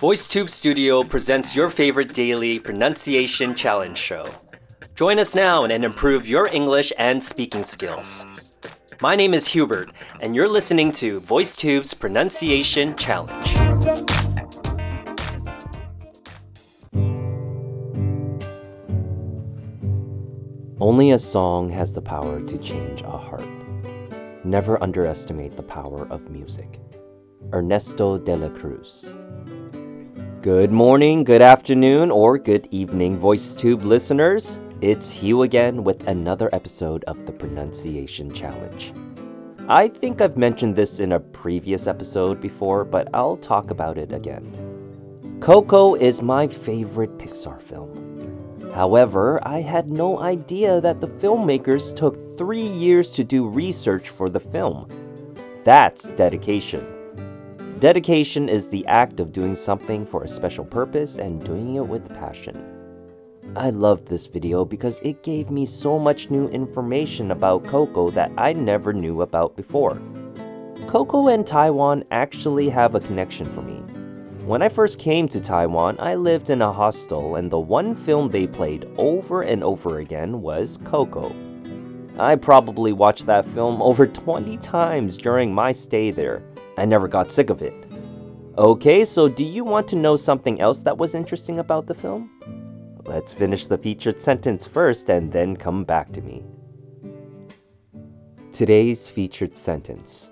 VoiceTube Studio presents your favorite daily pronunciation challenge show. Join us now and improve your English and speaking skills. My name is Hubert, and you're listening to VoiceTube's Pronunciation Challenge. Only a song has the power to change a heart. Never underestimate the power of music. Ernesto de la Cruz. Good morning, good afternoon, or good evening, VoiceTube listeners. It's Hugh again with another episode of the Pronunciation Challenge. I think I've mentioned this in a previous episode before, but I'll talk about it again. Coco is my favorite Pixar film. However, I had no idea that the filmmakers took three years to do research for the film. That's dedication. Dedication is the act of doing something for a special purpose and doing it with passion. I loved this video because it gave me so much new information about Coco that I never knew about before. Coco and Taiwan actually have a connection for me. When I first came to Taiwan, I lived in a hostel, and the one film they played over and over again was Coco. I probably watched that film over 20 times during my stay there. I never got sick of it. Okay, so do you want to know something else that was interesting about the film? Let's finish the featured sentence first and then come back to me. Today's featured sentence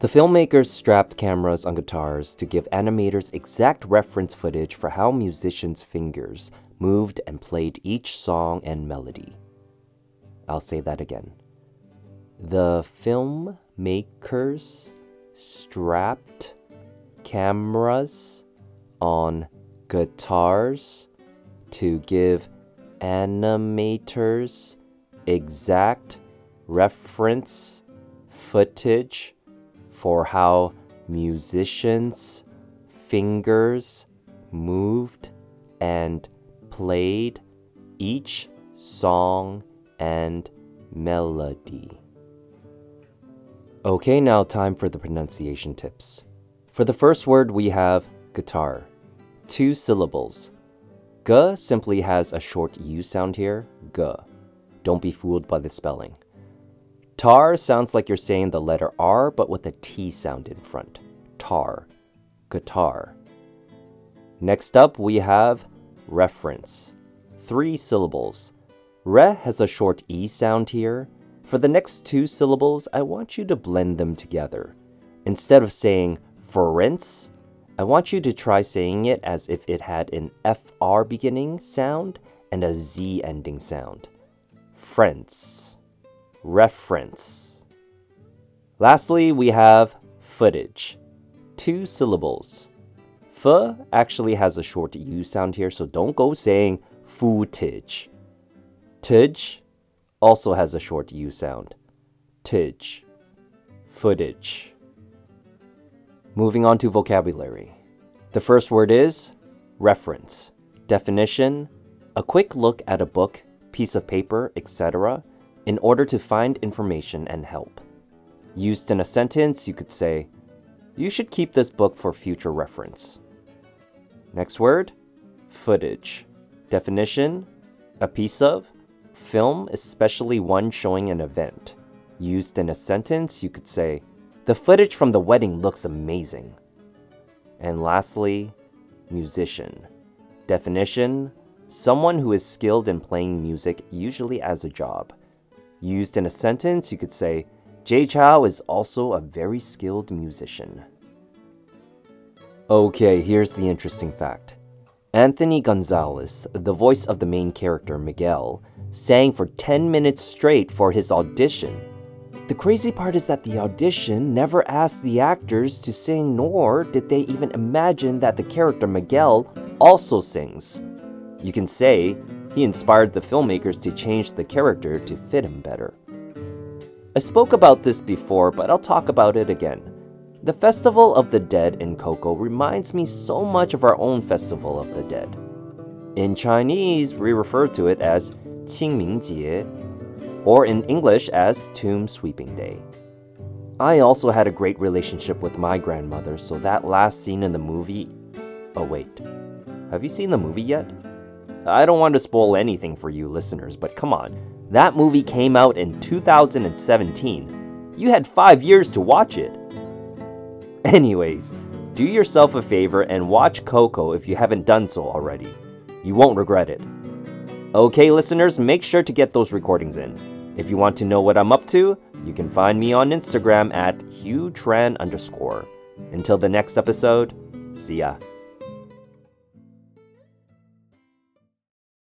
the filmmakers strapped cameras on guitars to give animators exact reference footage for how musicians' fingers moved and played each song and melody. I'll say that again. The filmmakers strapped cameras on guitars to give animators exact reference footage for how musicians' fingers moved and played each song and melody. Okay, now time for the pronunciation tips. For the first word, we have guitar, two syllables. G simply has a short U sound here, G. Don't be fooled by the spelling. Tar sounds like you're saying the letter R but with a T sound in front. Tar. Guitar. Next up, we have reference. Three syllables. Re has a short E sound here. For the next two syllables, I want you to blend them together. Instead of saying ference, I want you to try saying it as if it had an FR beginning sound and a Z ending sound. Friends reference. Lastly, we have footage. Two syllables. F actually has a short U sound here, so don't go saying footage. Tidge also has a short U sound. Tidge. Footage. Moving on to vocabulary. The first word is reference. Definition a quick look at a book, piece of paper, etc in order to find information and help. Used in a sentence, you could say, You should keep this book for future reference. Next word footage. Definition a piece of film, especially one showing an event. Used in a sentence, you could say, The footage from the wedding looks amazing. And lastly, musician. Definition someone who is skilled in playing music, usually as a job. Used in a sentence, you could say, Jay Chou is also a very skilled musician. Okay, here's the interesting fact. Anthony Gonzalez, the voice of the main character Miguel, sang for 10 minutes straight for his audition. The crazy part is that the audition never asked the actors to sing, nor did they even imagine that the character Miguel also sings. You can say he inspired the filmmakers to change the character to fit him better. I spoke about this before, but I'll talk about it again. The Festival of the Dead in Coco reminds me so much of our own Festival of the Dead. In Chinese, we refer to it as Qingmingjie, or in English as Tomb Sweeping Day. I also had a great relationship with my grandmother, so that last scene in the movie. Oh, wait. Have you seen the movie yet? I don't want to spoil anything for you listeners, but come on. That movie came out in 2017. You had five years to watch it. Anyways, do yourself a favor and watch Coco if you haven't done so already. You won't regret it. Okay, listeners, make sure to get those recordings in. If you want to know what I'm up to, you can find me on Instagram at HughTran underscore. Until the next episode, see ya.